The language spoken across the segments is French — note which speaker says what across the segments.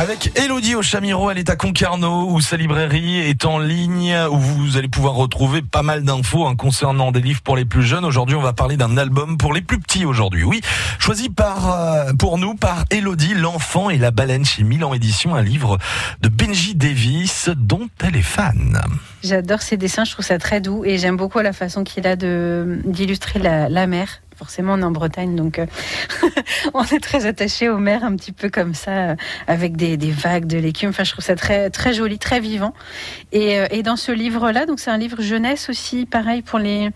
Speaker 1: Avec Elodie Ochamiro, elle est à Concarneau où sa librairie est en ligne où vous allez pouvoir retrouver pas mal d'infos hein, concernant des livres pour les plus jeunes. Aujourd'hui, on va parler d'un album pour les plus petits aujourd'hui. Oui, choisi par euh, pour nous par Elodie, l'enfant et la baleine chez Milan Édition, un livre de Benji Davis dont elle est fan.
Speaker 2: J'adore ses dessins, je trouve ça très doux et j'aime beaucoup la façon qu'il a d'illustrer la, la mer forcément on est en Bretagne, donc euh, on est très attaché aux mers, un petit peu comme ça, euh, avec des, des, vagues de l'écume. Enfin, je trouve ça très très joli, très vivant. Et, euh, et dans ce livre-là, donc c'est un livre jeunesse aussi, pareil pour les,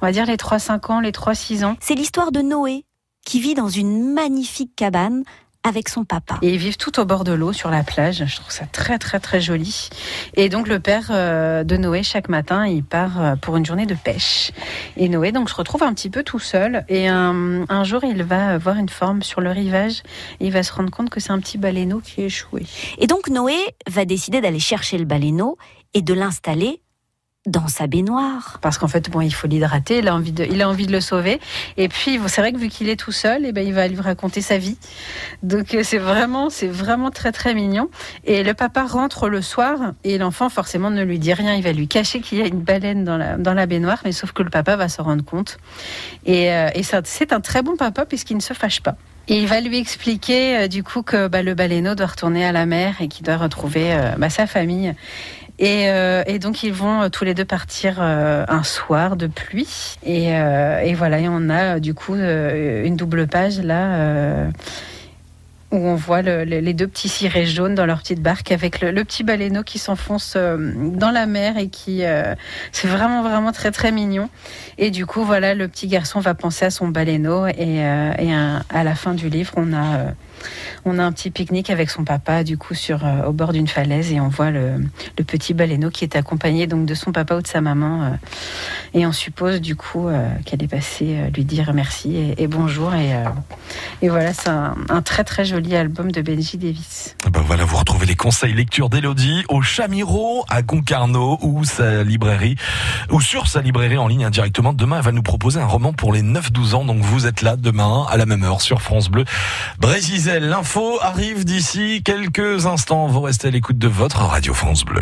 Speaker 2: on va dire les 3-5 ans, les 3-6 ans.
Speaker 3: C'est l'histoire de Noé qui vit dans une magnifique cabane avec son papa.
Speaker 2: Et ils vivent tout au bord de l'eau sur la plage. Je trouve ça très très très joli. Et donc le père euh, de Noé chaque matin, il part euh, pour une journée de pêche. Et Noé donc se retrouve un petit peu tout seul. Et un, un jour, il va voir une forme sur le rivage. Et il va se rendre compte que c'est un petit baleineau qui est échoué.
Speaker 3: Et donc Noé va décider d'aller chercher le baleineau et de l'installer dans sa baignoire.
Speaker 2: Parce qu'en fait, bon, il faut l'hydrater, il a envie de, il a envie de le sauver. Et puis, c'est vrai que vu qu'il est tout seul, et eh ben, il va lui raconter sa vie. Donc, c'est vraiment, c'est vraiment très, très mignon. Et le papa rentre le soir et l'enfant, forcément, ne lui dit rien. Il va lui cacher qu'il y a une baleine dans la, dans la baignoire, mais sauf que le papa va se rendre compte. Et, euh, et c'est un très bon papa puisqu'il ne se fâche pas. Et il va lui expliquer euh, du coup que bah, le baleineau doit retourner à la mer et qu'il doit retrouver euh, bah, sa famille. Et, euh, et, donc ils vont tous les deux partir euh, un soir de pluie. Et, euh, et voilà, et on a du coup une double page là où on voit le, les deux petits cirés jaunes dans leur petite barque avec le, petit baleineau qui s'enfonce dans la mer et qui c'est vraiment vraiment très très mignon. Et du coup voilà, le petit garçon va penser à son baleineau et, et à, la fin du livre on a on a un petit pique-nique avec son papa, du coup, sur, euh, au bord d'une falaise, et on voit le, petit baleineau qui est accompagné donc de son papa ou de sa maman. Euh, et on suppose, du coup, euh, qu'elle est passée lui dire merci et, bonjour. Et, voilà, c'est un, très très joli album de Benji Davis.
Speaker 1: Ben voilà, vous retrouvez les conseils lecture d'Elodie au Chamiro à Concarneau ou sa librairie, ou sur sa librairie en ligne indirectement. Demain, elle va nous proposer un roman pour les 9-12 ans. Donc vous êtes là demain à la même heure sur France Bleu. Brésil L'info arrive d'ici quelques instants. Vous restez à l'écoute de votre Radio France Bleu.